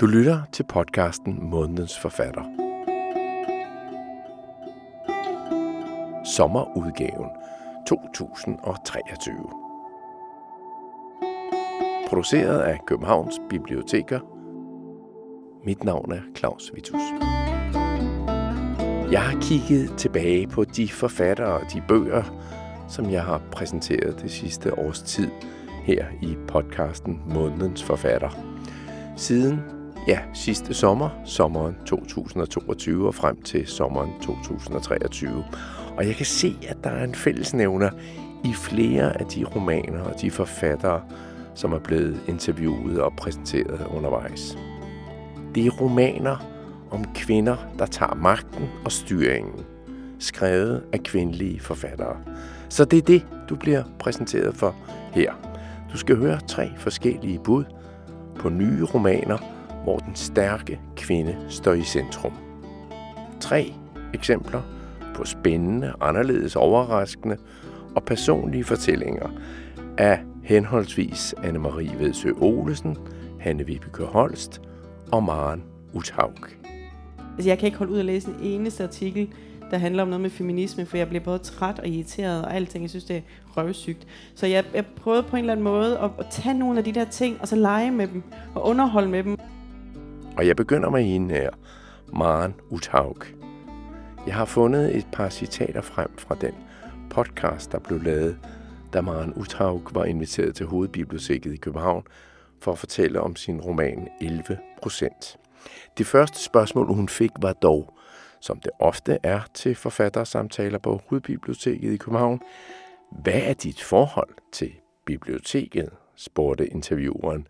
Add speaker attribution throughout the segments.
Speaker 1: Du lytter til podcasten Månedens Forfatter. Sommerudgaven 2023. Produceret af Københavns Biblioteker. Mit navn er Claus Vitus. Jeg har kigget tilbage på de forfattere og de bøger, som jeg har præsenteret det sidste års tid her i podcasten Månedens Forfatter. Siden ja, sidste sommer, sommeren 2022 og frem til sommeren 2023. Og jeg kan se, at der er en fællesnævner i flere af de romaner og de forfattere, som er blevet interviewet og præsenteret undervejs. Det er romaner om kvinder, der tager magten og styringen, skrevet af kvindelige forfattere. Så det er det, du bliver præsenteret for her. Du skal høre tre forskellige bud på nye romaner, hvor den stærke kvinde står i centrum. Tre eksempler på spændende, anderledes overraskende og personlige fortællinger af henholdsvis Anne-Marie Vedsø Olesen, Hanne Vibeke Holst og Maren Uthaug.
Speaker 2: Altså, jeg kan ikke holde ud at læse en eneste artikel, der handler om noget med feminisme, for jeg bliver både træt og irriteret og alting. Jeg synes, det er røvsygt. Så jeg, jeg prøvede på en eller anden måde at, at tage nogle af de der ting, og så lege med dem og underholde med dem.
Speaker 1: Og jeg begynder med hende her, Maren Uthaug. Jeg har fundet et par citater frem fra den podcast, der blev lavet, da Maren Utaug var inviteret til Hovedbiblioteket i København for at fortælle om sin roman 11 procent. Det første spørgsmål, hun fik, var dog, som det ofte er til forfattersamtaler på Hovedbiblioteket i København, hvad er dit forhold til biblioteket? spurgte intervieweren,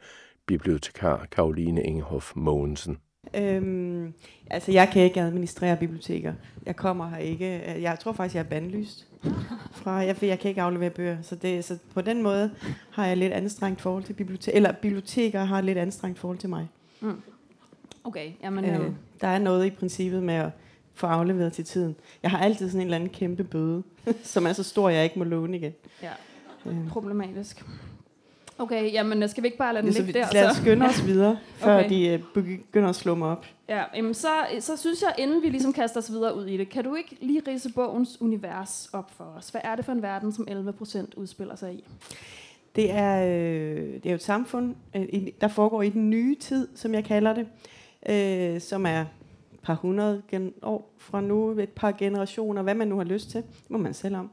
Speaker 1: bibliotekar Karoline Ingehoff Mogensen.
Speaker 2: Øhm, altså, jeg kan ikke administrere biblioteker. Jeg kommer her ikke. Jeg tror faktisk, jeg er bandlyst. Fra, jeg, jeg kan ikke aflevere bøger. Så, det, så på den måde har jeg lidt anstrengt forhold til biblioteker. Eller biblioteker har lidt anstrengt forhold til mig. Mm.
Speaker 3: Okay, jamen...
Speaker 2: Øh, der er noget i princippet med at få afleveret til tiden. Jeg har altid sådan en eller anden kæmpe bøde, som er så stor, jeg ikke må låne igen.
Speaker 3: Ja, øh. problematisk. Okay, jamen skal vi ikke bare lade den
Speaker 2: ja,
Speaker 3: ligge der?
Speaker 2: Lad os skynde os videre, før okay. de uh, begynder at slå mig op.
Speaker 3: Ja, jamen så, så synes jeg, inden vi ligesom kaster os videre ud i det, kan du ikke lige rise bogens univers op for os? Hvad er det for en verden, som 11% udspiller sig i?
Speaker 2: Det er, øh, det er jo et samfund, øh, der foregår i den nye tid, som jeg kalder det, øh, som er et par hundrede år fra nu, et par generationer, hvad man nu har lyst til, det må man selv om.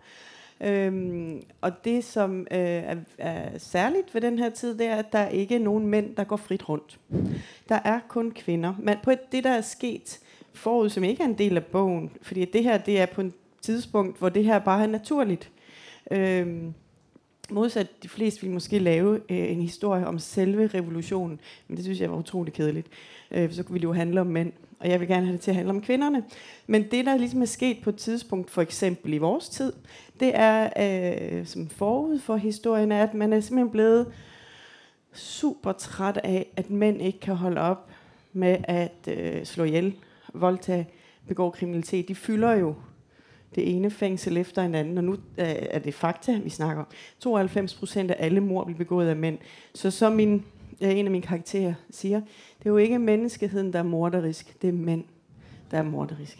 Speaker 2: Øhm, og det, som øh, er, er særligt ved den her tid, det er, at der ikke er nogen mænd, der går frit rundt. Der er kun kvinder. Men på det, der er sket forud, som ikke er en del af bogen, fordi det her det er på et tidspunkt, hvor det her bare er naturligt. Øhm, modsat de fleste vil måske lave øh, en historie om selve revolutionen, men det synes jeg var utrolig kedeligt, øh, for så kunne vi jo handle om mænd, og jeg vil gerne have det til at handle om kvinderne. Men det, der ligesom er sket på et tidspunkt, for eksempel i vores tid, det er, øh, som forud for historien, er, at man er simpelthen blevet super træt af, at mænd ikke kan holde op med at øh, slå ihjel, voldtage, begå kriminalitet. De fylder jo det ene fængsel efter en anden, og nu øh, er det fakta, vi snakker om. 92 procent af alle mord bliver begået af mænd. Så som min, Øh, en af mine karakterer siger, det er jo ikke menneskeheden, der er morderisk, det er mænd, der er morderisk.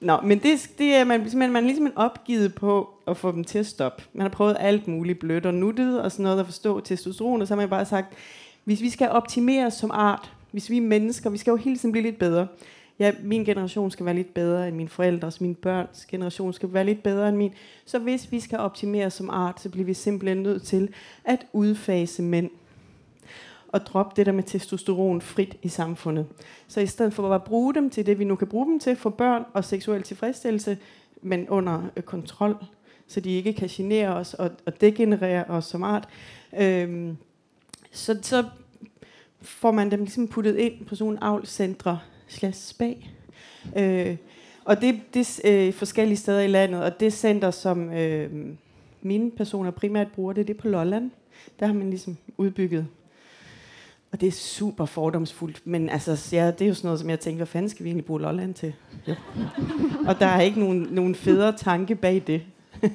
Speaker 2: Nå, men det, det er man, man, man er ligesom opgivet på at få dem til at stoppe. Man har prøvet alt muligt blødt og nuttet og sådan noget at forstå testosteron, og så har man bare sagt, hvis vi skal optimere som art, hvis vi er mennesker, vi skal jo hele tiden blive lidt bedre, ja, min generation skal være lidt bedre end mine forældres, min børns generation skal være lidt bedre end min. Så hvis vi skal optimere som art, så bliver vi simpelthen nødt til at udfase mænd og droppe det der med testosteron frit i samfundet. Så i stedet for at bruge dem til det, vi nu kan bruge dem til, for børn og seksuel tilfredsstillelse, men under øh, kontrol, så de ikke kan genere os og, og degenerere os som art, øh, så, så får man dem ligesom puttet ind på sådan nogle avlcentre slash spag. Øh, og det, det er øh, forskellige steder i landet, og det center, som øh, mine personer primært bruger, det er på Lolland. Der har man ligesom udbygget. Og det er super fordomsfuldt, men altså, ja, det er jo sådan noget, som jeg tænker, hvad fanden skal vi egentlig bruge Lolland til? Jo. og der er ikke nogen, nogen federe tanke bag det.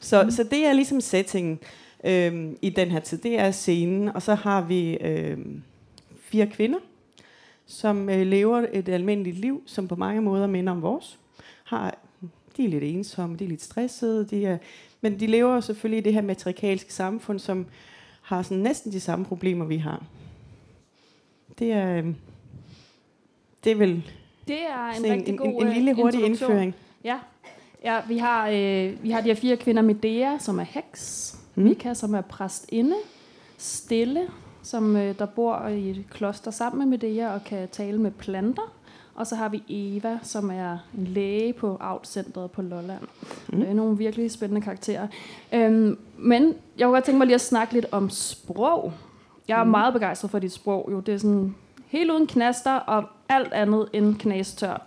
Speaker 2: så, så det er ligesom settingen øhm, i den her tid. Det er scenen, og så har vi... øhm, fire kvinder, som øh, lever et almindeligt liv, som på mange måder minder om vores. Har, de er lidt ensomme, de er lidt stressede, de er, men de lever jo selvfølgelig i det her matriarkalske samfund, som har sådan næsten de samme problemer, vi har. Det er, øh, det er vel
Speaker 3: Det er en
Speaker 2: sådan
Speaker 3: rigtig
Speaker 2: en,
Speaker 3: god
Speaker 2: en, en lille hurtig
Speaker 3: øh, introduktion.
Speaker 2: indføring.
Speaker 3: Ja, ja vi, har, øh, vi har de her fire kvinder. Medea, som er heks.
Speaker 2: Mm.
Speaker 3: Mika, som er præstinde. Stille, som øh, der bor i et kloster sammen med Medea og kan tale med planter. Og så har vi Eva, som er en læge på Out-centret på Lolland.
Speaker 2: Mm.
Speaker 3: Det er nogle virkelig spændende karakterer. Øhm, men jeg kunne godt tænke mig lige at snakke lidt om sprog. Jeg er
Speaker 2: Mm.
Speaker 3: meget begejstret for dit sprog. Jo. Det er sådan helt uden knaster og alt andet end knastørt.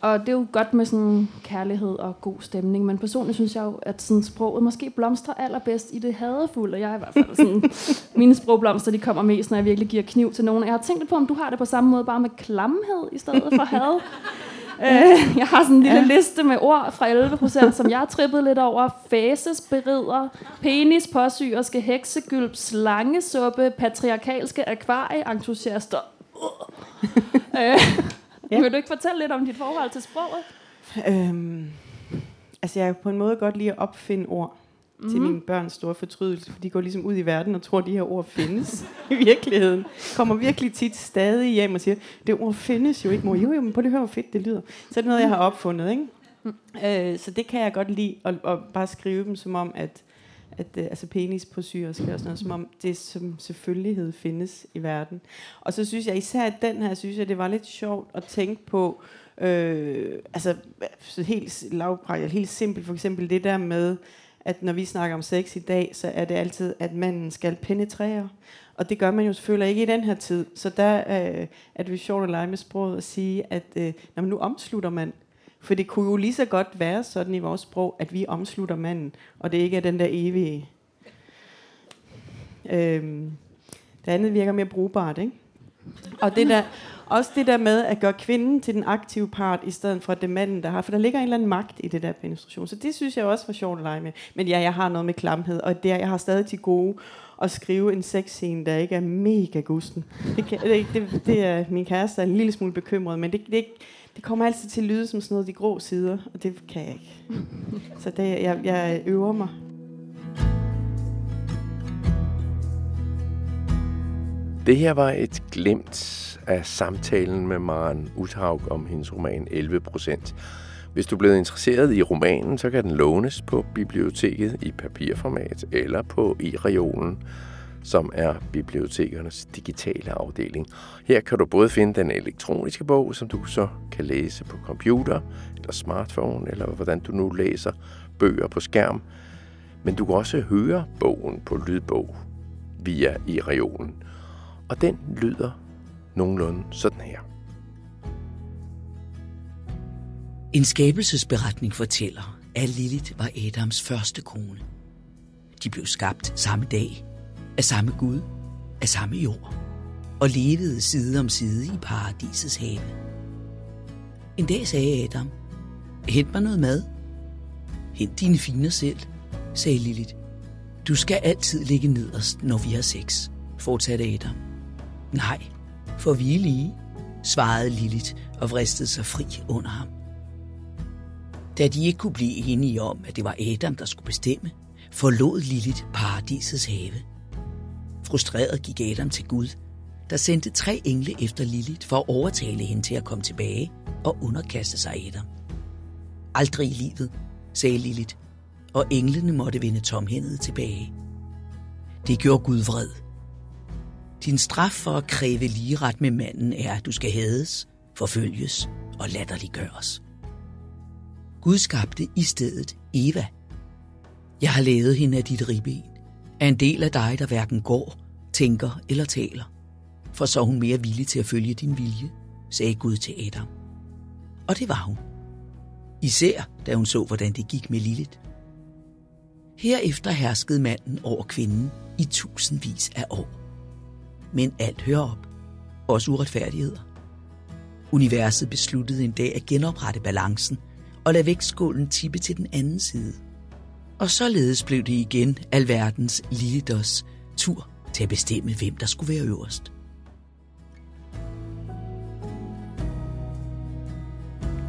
Speaker 3: Og det er jo godt med sådan kærlighed og god stemning, men personligt synes jeg jo, at sådan sproget måske blomstrer allerbedst i det hadefulde. Jeg er i hvert fald sådan, mine sprogblomster, de kommer mest, når jeg virkelig giver kniv til nogen. Jeg har tænkt lidt på, om du har det på samme måde, bare med klamhed i stedet for had. Øh, jeg har sådan en lille
Speaker 2: Ja.
Speaker 3: liste med ord fra 11 procent, som jeg har trippet lidt over. Fases, berider, penis, påsyerske, heksegylp, slangesuppe, patriarkalske akvarie-entusiaster. øh,
Speaker 2: Ja.
Speaker 3: Vil du ikke fortælle lidt om dit forhold til sproget?
Speaker 2: Øhm, altså jeg kan på en måde godt lide at opfinde ord mm. til mine børns store fortrydelse, for de går ligesom ud i verden og tror, at de her ord findes i virkeligheden. Kommer virkelig tit stadig hjem og siger, det ord findes jo ikke, mor. Jo, jo, men prøv lige at høre, hvor fedt det lyder. Så er det noget, jeg har opfundet, ikke? Øh, så det kan jeg godt lide, at, at bare skrive dem som om, at, at øh, altså penis på syrisk og sådan noget, som om det som selvfølgelighed findes i verden. Og så synes jeg især, at den her, synes jeg, det var lidt sjovt at tænke på, øh, altså så helt lavpraktisk, helt simpelt, for eksempel det der med, at når vi snakker om sex i dag, så er det altid, at manden skal penetrere. Og det gør man jo selvfølgelig ikke i den her tid. Så der øh, er det jo sjovt at lege med sproget og sige, at øh, når man nu omslutter man, for det kunne jo lige så godt være sådan i vores sprog, at vi omslutter manden, og det ikke er den der evige. Øhm, det andet virker mere brugbart, ikke? Og det der, også det der med at gøre kvinden til den aktive part, i stedet for at det er manden, der har. For der ligger en eller anden magt i det der penetration. Så det synes jeg også var sjovt at lege med. Men ja, jeg har noget med klamhed, og det, er- jeg har stadig til gode at skrive en sexscene, der ikke er mega gusten. Det, kan, det, det, det er min kæreste er en lille smule bekymret, men det, det, det kommer altid til at lyde som sådan noget de grå sider, og det kan jeg ikke. Så det, jeg, jeg øver mig.
Speaker 1: Det her var et glimt af samtalen med Maren Uthaug om hendes roman 11 procent. Hvis du er blevet interesseret i romanen, så kan den lånes på biblioteket i papirformat eller på e-reolen, som er bibliotekernes digitale afdeling. Her kan du både finde den elektroniske bog, som du så kan læse på computer eller smartphone, eller hvordan du nu læser bøger på skærm. Men du kan også høre bogen på lydbog via e-reolen. Og den lyder nogenlunde sådan her.
Speaker 4: En skabelsesberetning fortæller, at Lilith var Adams første kone. De blev skabt samme dag, af samme Gud, af samme jord, og levede side om side i paradisets have. En dag sagde Adam, hent mig noget mad. Hent dine finer selv, sagde Lilith. Du skal altid ligge nederst, når vi har sex, fortsatte Adam. Nej, for vi er lige, svarede Lilith og vristede sig fri under ham. Da de ikke kunne blive enige om, at det var Adam, der skulle bestemme, forlod Lilith paradisets have. Frustreret gik Adam til Gud, der sendte tre engle efter Lilith for at overtale hende til at komme tilbage og underkaste sig Adam. Aldrig i livet, sagde Lilith, og englene måtte vende tomhændet tilbage. Det gjorde Gud vred. Din straf for at kræve ligeret med manden er, at du skal hades, forfølges og latterliggøres. Gud skabte i stedet Eva. Jeg har lavet hende af dit ribben, af en del af dig, der hverken går, tænker eller taler. For så er hun mere villig til at følge din vilje, sagde Gud til Adam. Og det var hun. Især da hun så, hvordan det gik med Lilith. Herefter herskede manden over kvinden i tusindvis af år. Men alt hører op. Også uretfærdigheder. Universet besluttede en dag at genoprette balancen og lade vægtskålen tippe til den anden side. Og således blev det igen alverdens Lidos tur til at bestemme, hvem der skulle være øverst.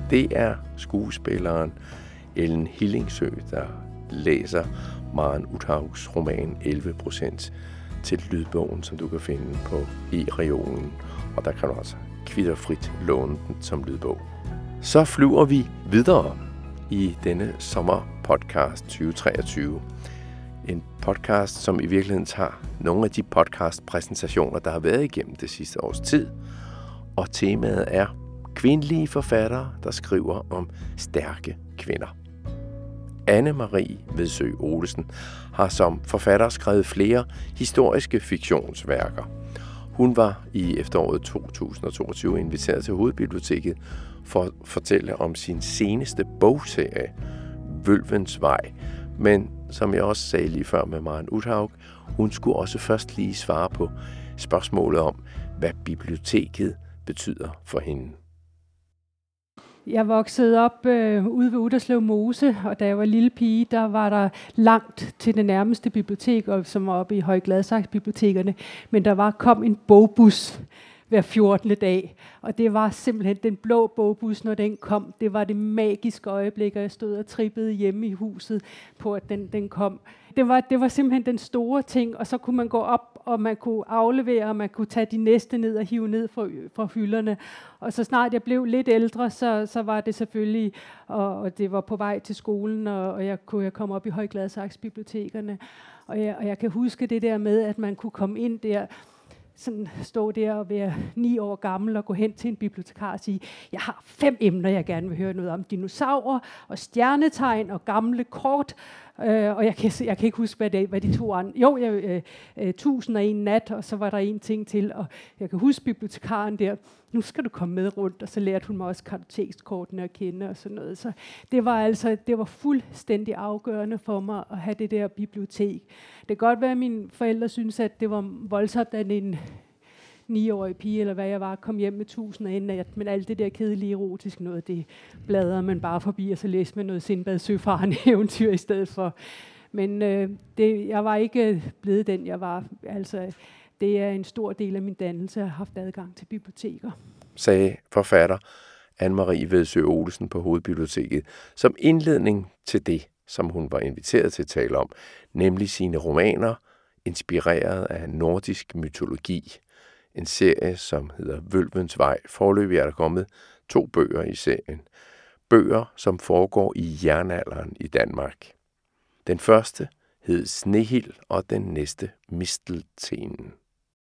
Speaker 1: Det er skuespilleren Ellen Hillingsø, der læser Maren Uthaugs roman 11 procent til lydbogen, som du kan finde på e-reolen. Og der kan du altså kvitterfrit låne den som lydbog. Så flyver vi videre i denne sommerpodcast 2023. En podcast, som i virkeligheden tager nogle af de podcast-præsentationer, der har været igennem det sidste års tid. Og temaet er kvindelige forfattere, der skriver om stærke kvinder. Anne-Marie Vedsø Olesen har som forfatter skrevet flere historiske fiktionsværker. Hun var i efteråret 2022 inviteret til Hovedbiblioteket for at fortælle om sin seneste bogserie, Vølvens Vej. Men som jeg også sagde lige før med Maren Uthaug, hun skulle også først lige svare på spørgsmålet om, hvad biblioteket betyder for hende.
Speaker 5: Jeg voksede op øh, ude ved Uderslev Mose, og da jeg var lille pige, der var der langt til det nærmeste bibliotek, som var oppe i Højgladsaks bibliotekerne. Men der var kom en bogbus hver 14. dag. Og det var simpelthen den blå bogbus, når den kom. Det var det magiske øjeblik, og jeg stod og trippede hjemme i huset på, at den, den kom. Det var, det var simpelthen den store ting, og så kunne man gå op, og man kunne aflevere, og man kunne tage de næste ned og hive ned fra, fra hylderne. Og så snart jeg blev lidt ældre, så, så var det selvfølgelig, og, og det var på vej til skolen, og, og jeg kunne jeg komme op i Højgladsaks bibliotekerne. Og jeg, og jeg kan huske det der med, at man kunne komme ind der, sådan stå der og være ni år gammel og gå hen til en bibliotekar og sige, jeg har fem emner, jeg gerne vil høre noget om. Dinosaurer og stjernetegn og gamle kort. Øh, og jeg kan, jeg kan ikke huske, hvad, det, hvad de to andre... Jo, jeg, øh, øh, tusind og en nat, og så var der en ting til. Og jeg kan huske bibliotekaren der, nu skal du komme med rundt, og så lærte hun mig også kartotekskortene at kende og sådan noget. Så det var altså det var fuldstændig afgørende for mig at have det der bibliotek. Det kan godt være, at mine forældre synes, at det var voldsomt, at en niårig pige, eller hvad jeg var, kom hjem med tusind af en nat, men alt det der kedelige erotisk noget, det bladrer man bare forbi, og så læser man noget Sindbad Søfaren eventyr i stedet for. Men øh, det, jeg var ikke øh, blevet den, jeg var. Altså, det er en stor del af min dannelse, at have haft adgang til biblioteker.
Speaker 1: Sagde forfatter Anne-Marie Vedsø Olsen på Hovedbiblioteket, som indledning til det, som hun var inviteret til at tale om, nemlig sine romaner, inspireret af nordisk mytologi en serie, som hedder Vølvens Vej. Forløbig er der kommet to bøger i serien. Bøger, som foregår i jernalderen i Danmark. Den første hed Snehild, og den næste Misteltenen.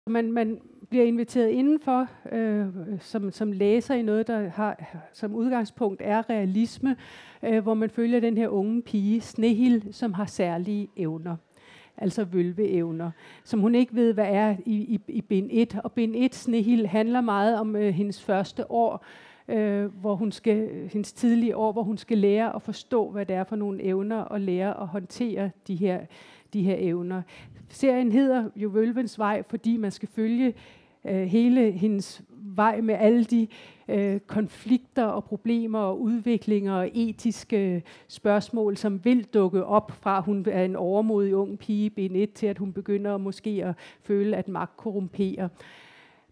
Speaker 5: Man, man bliver inviteret indenfor øh, som, som læser i noget, der har som udgangspunkt er realisme, øh, hvor man følger den her unge pige, Snehild, som har særlige evner altså vølveevner, som hun ikke ved, hvad er i, i, i bind 1. Og bind 1, Snehild, handler meget om øh, hendes første år, øh, hvor hun skal, hendes tidlige år, hvor hun skal lære at forstå, hvad det er for nogle evner, og lære at håndtere de her, de her evner. Serien hedder jo Vølvens Vej, fordi man skal følge øh, hele hendes vej med alle de øh, konflikter og problemer og udviklinger og etiske øh, spørgsmål, som vil dukke op fra, hun er en overmodig ung pige i 1 til, at hun begynder måske at føle, at magt korrumperer.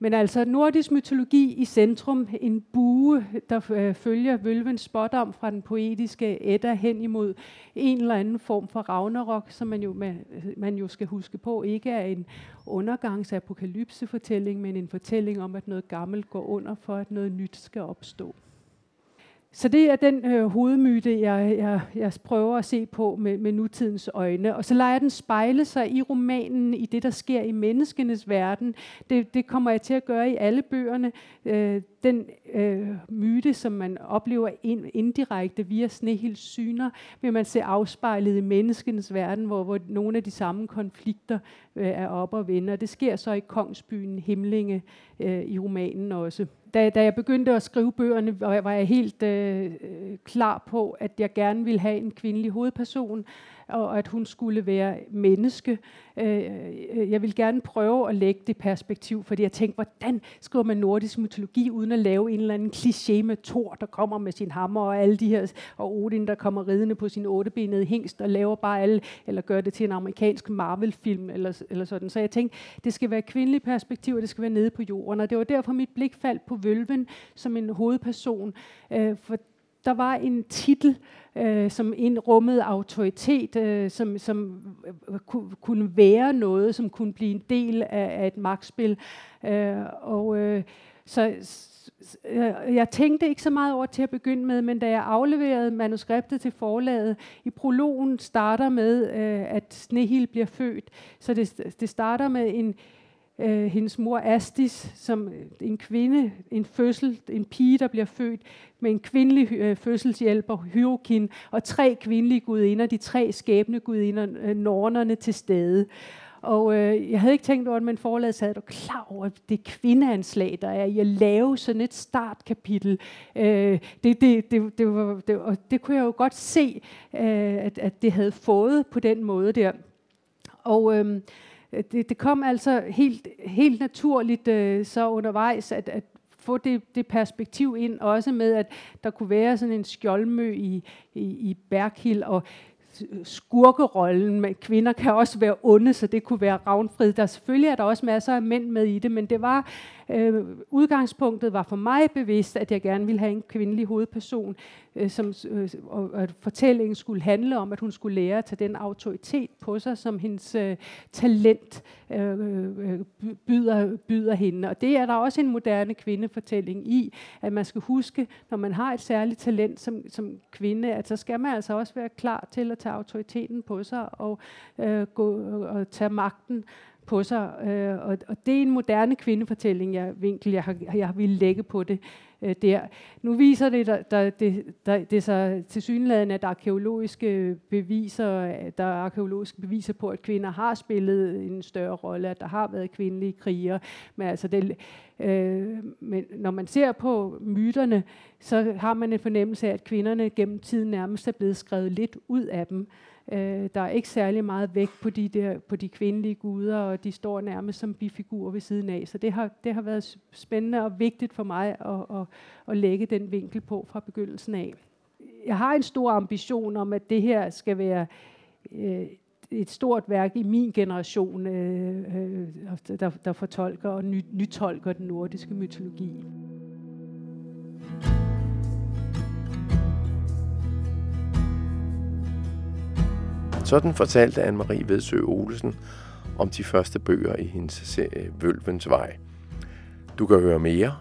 Speaker 5: Men altså nordisk mytologi i centrum, en bue, der øh, følger vølvens spådom fra den poetiske Edda hen imod en eller anden form for Ragnarok, som man jo, man, øh, man jo skal huske på, ikke er en undergangsapokalypsefortælling, men en fortælling om, at noget gammelt går under, for at noget nyt skal opstå. Så det er den øh, hovedmyte, jeg, jeg, jeg prøver at se på med, med nutidens øjne. Og så lader den spejle sig i romanen, i det, der sker i menneskenes verden. Det, det kommer jeg til at gøre i alle bøgerne. Øh, den øh, myte, som man oplever ind, indirekte via Snehils syner, vil man se afspejlet i menneskenes verden, hvor, hvor nogle af de samme konflikter øh, er op og vender. Det sker så i Kongsbyen Himlinge øh, i romanen også da, da jeg begyndte at skrive bøgerne, var jeg, var jeg helt øh, øh, klar på, at jeg gerne ville have en kvindelig hovedperson og at hun skulle være menneske. Øh, øh, jeg vil gerne prøve at lægge det perspektiv, fordi jeg tænkte, hvordan skriver man nordisk mytologi, uden at lave en eller anden kliché med Thor, der kommer med sin hammer, og alle de her, og Odin, der kommer ridende på sin ottebenede hængst, og laver bare alle, eller gør det til en amerikansk Marvel-film, eller, eller sådan. Så jeg tænkte, det skal være kvindelig perspektiv, og det skal være nede på jorden, og det var derfor mit blik faldt på Vølven som en hovedperson, øh, for der var en titel, øh, som indrummede rummede autoritet, øh, som, som øh, øh kunne være noget, som kunne blive en del af, af et magtspil. Øh, og øh, så øh, jeg tænkte ikke så meget over til at begynde med, men da jeg afleverede manuskriptet til forlaget, i prologen starter med, øh, at Snehil bliver født. Så det, det starter med en, øh, Øh, hendes mor Astis, som øh, en kvinde, en fødsel, en pige, der bliver født med en kvindelig øh, fødselshjælper, Hyrokin, og tre kvindelige gudinder, de tre skæbne gudinder, øh, nornerne til stede. Og øh, jeg havde ikke tænkt over det, men forladet sad du klar over det kvindeanslag, der er i at lave sådan et startkapitel. Øh, det, det, det, det, var, det, og det kunne jeg jo godt se, øh, at, at det havde fået på den måde der. Og øh, Øh, det, det kom altså helt, helt naturligt øh, så undervejs, at, at få det, det perspektiv ind, også med, at der kunne være sådan en skjoldmø i, i, i Berghild, og skurkerollen, men kvinder kan også være onde, så det kunne være Ravnfrid. Der selvfølgelig er der også masser af mænd med i det, men det var øh, udgangspunktet var for mig bevidst, at jeg gerne ville have en kvindelig hovedperson, øh, som, øh, og at fortællingen skulle handle om, at hun skulle lære at tage den autoritet på sig, som hendes øh, talent øh, øh byder, byder hende. Og det er der også en moderne kvindefortælling i, at man skal huske, når man har et særligt talent som, som kvinde, at så skal man altså også være klar til at tage autoriteten på sig og øh, gå og tage magten på sig. Øh, og, og det er en moderne kvindefortælling, jeg, vinkel, jeg har, jeg vil lægge på det øh, der. Nu viser det, der, der, det, der, det så til synligheden, at arkeologiske beviser, der er arkeologiske beviser på, at kvinder har spillet en større rolle, at der har været kvindelige krigere. Men altså det, øh, men når man ser på myterne, så har man en fornemmelse af, at kvinderne gennem tiden nærmest er blevet skrevet lidt ud af dem. Øh, der er ikke særlig meget vægt på de, der, på de kvindelige guder, og de står nærmest som bifigurer ved siden af. Så det har, det har været spændende og vigtigt for mig at, at, at lægge den vinkel på fra begyndelsen af. Jeg har en stor ambition om, at det her skal være øh, et stort værk i min generation, øh, øh, der, der fortolker og ny, nytolker den nordiske mytologi.
Speaker 1: Sådan fortalte Anne-Marie Vedsø Olesen om de første bøger i hendes serie Vølvens Vej. Du kan høre mere,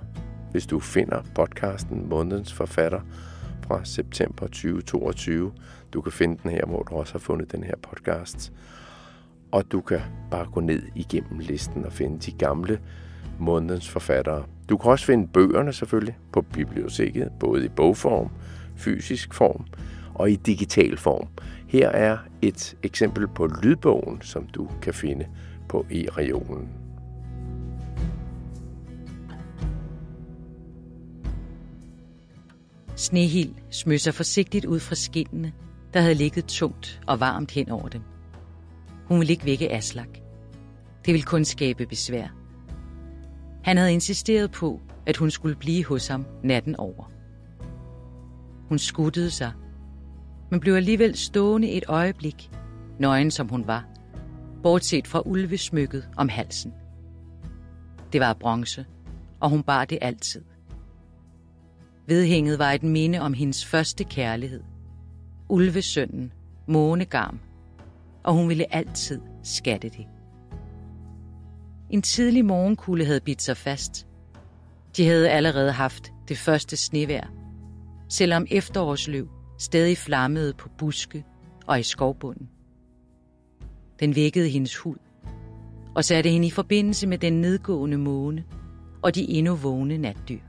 Speaker 1: hvis du finder podcasten Månedens Forfatter fra september 2022. Du kan finde den her, hvor du også har fundet den her podcast. Og du kan bare gå ned igennem listen og finde de gamle månedens forfattere. Du kan også finde bøgerne selvfølgelig på biblioteket, både i bogform, fysisk form og i digital form. Her er et eksempel på lydbogen, som du kan finde på e-regionen.
Speaker 6: Snehild smøsser forsigtigt ud fra skinnene, der havde ligget tungt og varmt hen over dem. Hun ville ikke vække Aslak. Det ville kun skabe besvær. Han havde insisteret på, at hun skulle blive hos ham natten over. Hun skuttede sig men blev alligevel stående et øjeblik, nøgen som hun var, bortset fra ulvesmykket om halsen. Det var bronze, og hun bar det altid. Vedhænget var et minde om hendes første kærlighed, ulvesønnen, månegarm, og hun ville altid skatte det. En tidlig morgenkulde havde bidt sig fast. De havde allerede haft det første snevær, selvom efterårsløv stadig flammede på buske og i skovbunden. Den vækkede hendes hud og satte hende i forbindelse med den nedgående måne og de endnu vågne natdyr.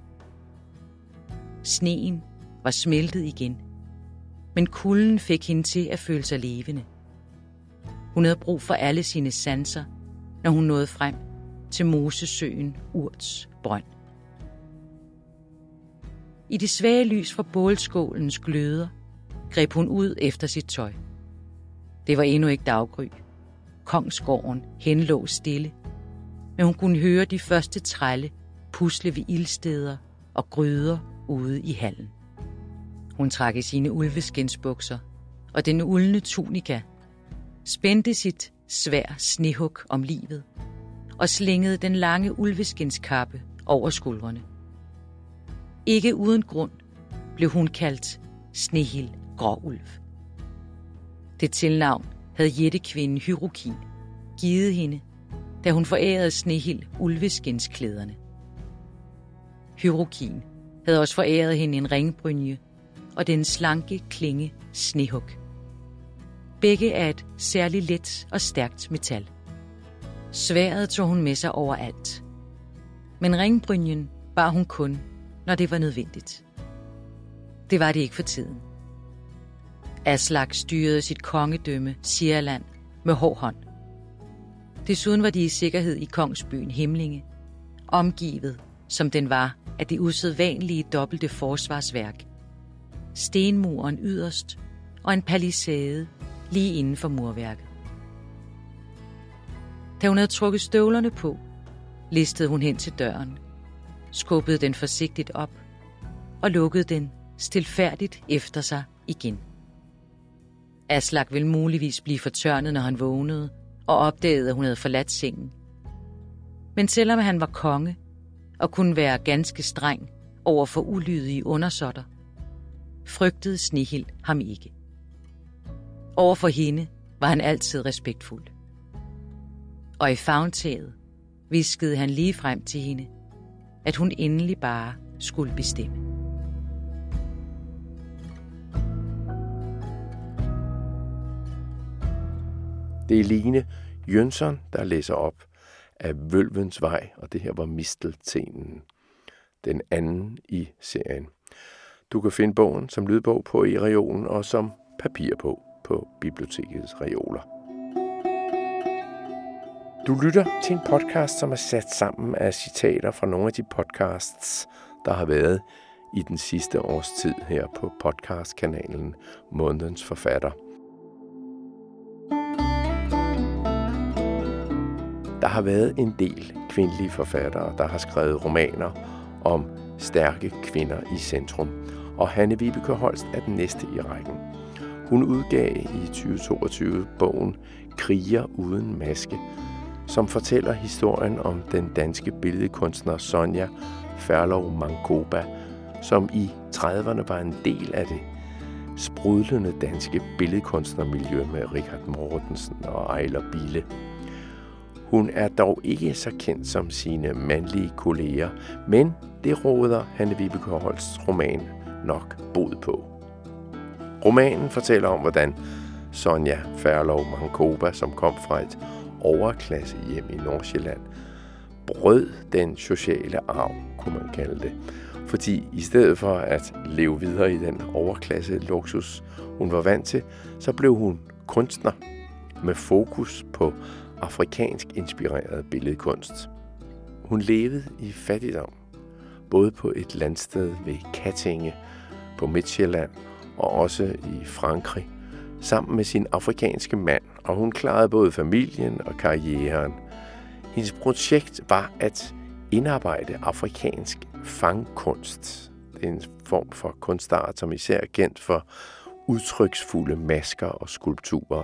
Speaker 6: Sneen var smeltet igen, men kulden fik hende til at føle sig levende. Hun havde brug for alle sine sanser, når hun nåede frem til Mosesøen Urts brønd. I det svage lys fra bålskålens gløder greb hun ud efter sit tøj. Det var endnu ikke daggry. Kongsgården henlå stille, men hun kunne høre de første trælle pusle ved ildsteder og gryder ude i hallen. Hun trak i sine ulveskinsbukser og den uldne tunika, spændte sit svær snehug om livet og slingede den lange ulveskinskappe over skuldrene. Ikke uden grund blev hun kaldt Snehild Gråulv. Det tilnavn havde jættekvinden Hyrokin givet hende, da hun forærede Snehild ulveskinsklæderne. Hyrokin havde også foræret hende en ringbrynje og den slanke klinge snehug. Begge er et særligt let og stærkt metal. Sværet tog hun med sig overalt. Men ringbrynjen bar hun kun, når det var nødvendigt. Det var det ikke for tiden. Aslak styrede sit kongedømme, Sierland, med hård hånd. Desuden var de i sikkerhed i kongsbyen Himlinge, omgivet, som den var, af det usædvanlige dobbelte forsvarsværk. Stenmuren yderst og en palisade lige inden for murværket. Da hun havde trukket støvlerne på, listede hun hen til døren, skubbede den forsigtigt op og lukkede den stilfærdigt efter sig igen. Aslak ville muligvis blive fortørnet, når han vågnede og opdagede, at hun havde forladt sengen. Men selvom han var konge og kunne være ganske streng over for ulydige undersåtter, frygtede Snihild ham ikke. Over for hende var han altid respektfuld. Og i fagntaget viskede han lige frem til hende, at hun endelig bare skulle bestemme.
Speaker 1: Det er Line Jønsson, der læser op af Vølvens Vej, og det her var Misteltenen, den anden i serien. Du kan finde bogen som lydbog på i regionen og som papir på på bibliotekets reoler. Du lytter til en podcast, som er sat sammen af citater fra nogle af de podcasts, der har været i den sidste års tid her på podcastkanalen Månedens Forfatter. Der har været en del kvindelige forfattere, der har skrevet romaner om stærke kvinder i centrum, og Hanne Vibeke Holst er den næste i rækken. Hun udgav i 2022 bogen Kriger uden maske, som fortæller historien om den danske billedkunstner Sonja Ferlov Mankoba, som i 30'erne var en del af det sprudlende danske billedkunstnermiljø med Richard Mortensen og Ejler Bille. Hun er dog ikke så kendt som sine mandlige kolleger, men det råder Hanne Vibeke Holsts roman nok bod på. Romanen fortæller om, hvordan Sonja Færlov Mankoba, som kom fra et overklasse hjem i Nordsjælland, brød den sociale arv, kunne man kalde det. Fordi i stedet for at leve videre i den overklasse luksus, hun var vant til, så blev hun kunstner med fokus på afrikansk inspireret billedkunst. Hun levede i fattigdom, både på et landsted ved Kattinge på Midtjylland og også i Frankrig, sammen med sin afrikanske mand, og hun klarede både familien og karrieren. Hendes projekt var at indarbejde afrikansk fangkunst. Det er en form for kunstart, som især er kendt for udtryksfulde masker og skulpturer,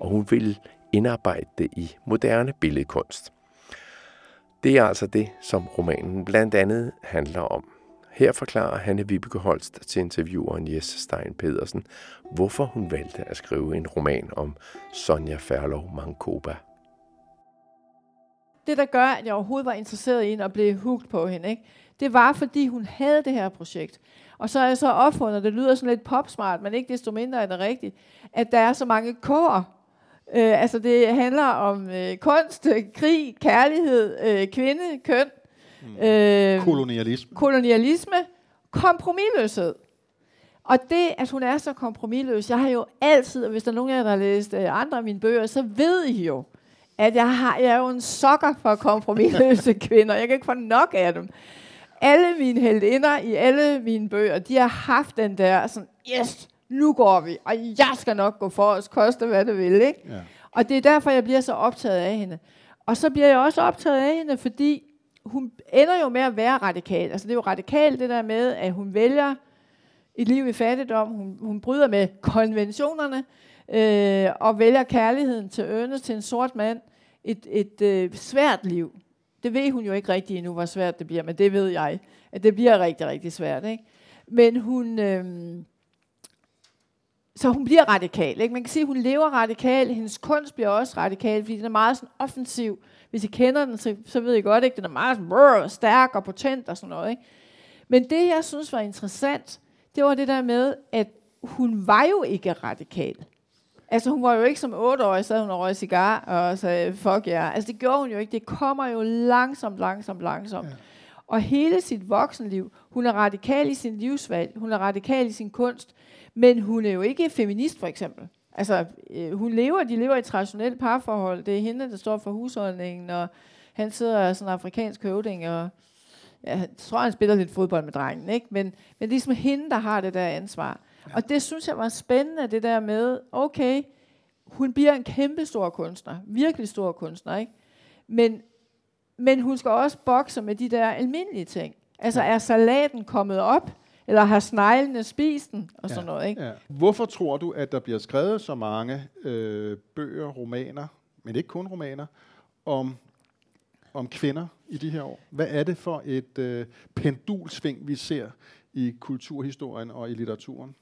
Speaker 1: og hun ville indarbejde det i moderne billedkunst. Det er altså det, som romanen blandt andet handler om. Her forklarer Hanne Vibeke Holst til intervieweren Jes Stein Pedersen, hvorfor hun valgte at skrive en roman om Sonja Ferlov Mankoba.
Speaker 7: Det, der gør, at jeg overhovedet var interesseret i hende og blev hooked på hende, ikke? det var, fordi hun havde det her projekt. Og så er jeg så opfundet, det lyder sådan lidt popsmart, men ikke desto mindre er det rigtigt, at der er så mange kår. Øh, altså det handler om øh, kunst, krig, kærlighed, øh, kvinde, køn,
Speaker 8: Mm. Øh, kolonialisme.
Speaker 7: Kolonialisme, kompromilløshed. Og det, at hun er så kompromilløs, jeg har jo altid, og hvis der er nogen af jer, der har læst øh, andre af mine bøger, så ved I jo, at jeg, har, jeg er jo en sokker for kompromilløse kvinder. Jeg kan ikke få nok af dem. Alle mine heldinder i alle mine bøger, de har haft den der sådan, yes, nu går vi, og jeg skal nok gå for os, koste hvad det vil. Ikke?
Speaker 8: Ja.
Speaker 7: Og det er derfor, jeg bliver så optaget af hende. Og så bliver jeg også optaget af hende, fordi hun ender jo med at være radikal. Altså det er jo radikalt det der med, at hun vælger et liv i fattigdom. Hun, hun bryder med konventionerne øh, og vælger kærligheden til Ernest, til en sort mand. Et, et øh, svært liv. Det ved hun jo ikke rigtig endnu, hvor svært det bliver, men det ved jeg, at det bliver rigtig, rigtig svært. Ikke? Men hun... Øh, så hun bliver radikal. Ikke? Man kan sige, at hun lever radikal. Hendes kunst bliver også radikal, fordi den er meget sådan offensiv. Hvis I kender den, så, så ved I godt, ikke? den er meget sådan, brrr, stærk og potent og sådan noget. Ikke? Men det, jeg synes var interessant, det var det der med, at hun var jo ikke radikal. Altså hun var jo ikke som otteårig, så hun og røg cigar og sagde, fuck ja. Yeah. Altså det gjorde hun jo ikke. Det kommer jo langsomt, langsomt, langsomt. Ja. Og hele sit voksenliv, hun er radikal i sin livsvalg, hun er radikal i sin kunst, men hun er jo ikke feminist for eksempel. Altså, øh, hun lever, de lever i et traditionelt parforhold. Det er hende, der står for husholdningen, og han sidder sådan en afrikansk høvding, og ja, jeg tror, han spiller lidt fodbold med drengen, ikke? Men, men det er ligesom hende, der har det der ansvar. Ja. Og det synes jeg var spændende, det der med, okay, hun bliver en kæmpe stor kunstner, virkelig stor kunstner, ikke? Men, men hun skal også bokse med de der almindelige ting. Altså, er salaten kommet op? Eller har sneglene spist den, og ja, sådan noget. Ikke? Ja.
Speaker 8: Hvorfor tror du, at der bliver skrevet så mange øh, bøger, romaner, men ikke kun romaner, om, om kvinder i de her år? Hvad er det for et øh, pendulsving, vi ser i kulturhistorien og i litteraturen?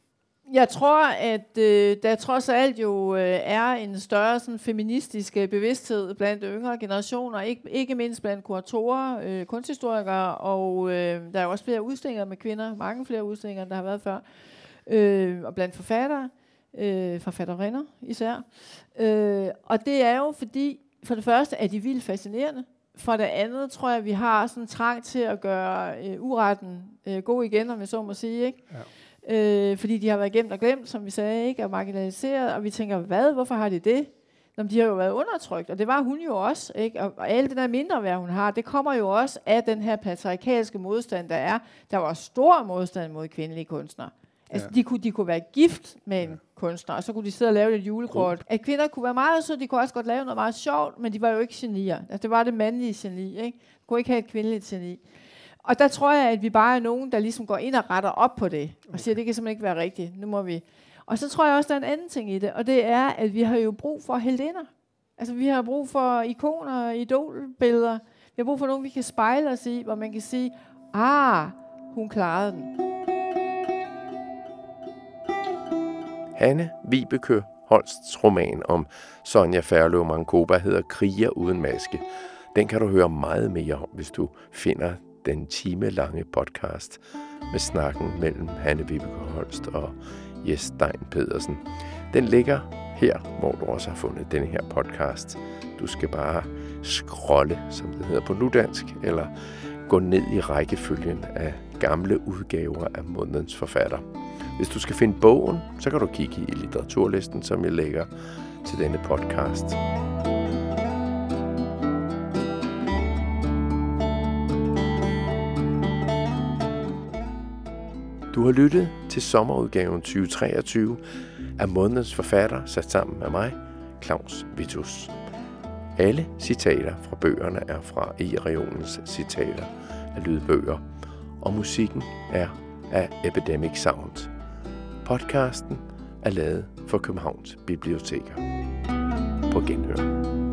Speaker 7: Jeg tror, at øh, der trods alt jo øh, er en større sådan, feministisk øh, bevidsthed blandt yngre generationer, ikke, ikke mindst blandt kuratorer, øh, kunsthistorikere, og øh, der er også flere udstillinger med kvinder, mange flere udstillinger, end der har været før, øh, og blandt forfattere, øh, forfatterinder især. Øh, og det er jo fordi, for det første er de vildt fascinerende, for det andet tror jeg, at vi har sådan en trang til at gøre øh, uretten øh, god igen, om jeg så må sige, ikke? Ja øh, fordi de har været gemt og glemt, som vi sagde, ikke, og marginaliseret, og vi tænker, hvad, hvorfor har de det? Nå, de har jo været undertrykt, og det var hun jo også, ikke? Og, og alle det der mindre værd, hun har, det kommer jo også af den her patriarkalske modstand, der er. Der var stor modstand mod kvindelige kunstnere. Altså, ja. de, kunne, de kunne være gift med en ja. kunstner, og så kunne de sidde og lave et julekort. At kvinder kunne være meget søde, de kunne også godt lave noget meget sjovt, men de var jo ikke genier. Altså, det var det mandlige geni, ikke? De kunne ikke have et kvindeligt geni. Og der tror jeg, at vi bare er nogen, der ligesom går ind og retter op på det, og siger, at det kan simpelthen ikke være rigtigt. Nu må vi. Og så tror jeg også, der er en anden ting i det, og det er, at vi har jo brug for heldinder. Altså, vi har brug for ikoner, idolbilleder. Vi har brug for nogen, vi kan spejle os i, hvor man kan sige, ah, hun klarede den.
Speaker 1: Hanne Vibeke Holsts roman om Sonja Færløv Mankoba hedder Kriger uden maske. Den kan du høre meget mere om, hvis du finder den time lange podcast med snakken mellem Hanne Vibeke Holst og Jes Stein Pedersen. Den ligger her, hvor du også har fundet denne her podcast. Du skal bare scrolle, som det hedder på nudansk, eller gå ned i rækkefølgen af gamle udgaver af månedens forfatter. Hvis du skal finde bogen, så kan du kigge i litteraturlisten, som jeg lægger til denne podcast. Du har lyttet til sommerudgaven 2023 af månedens forfatter sat sammen med mig, Claus Vitus. Alle citater fra bøgerne er fra E-regionens citater af lydbøger, og musikken er af Epidemic Sound. Podcasten er lavet for Københavns Biblioteker. På genhør.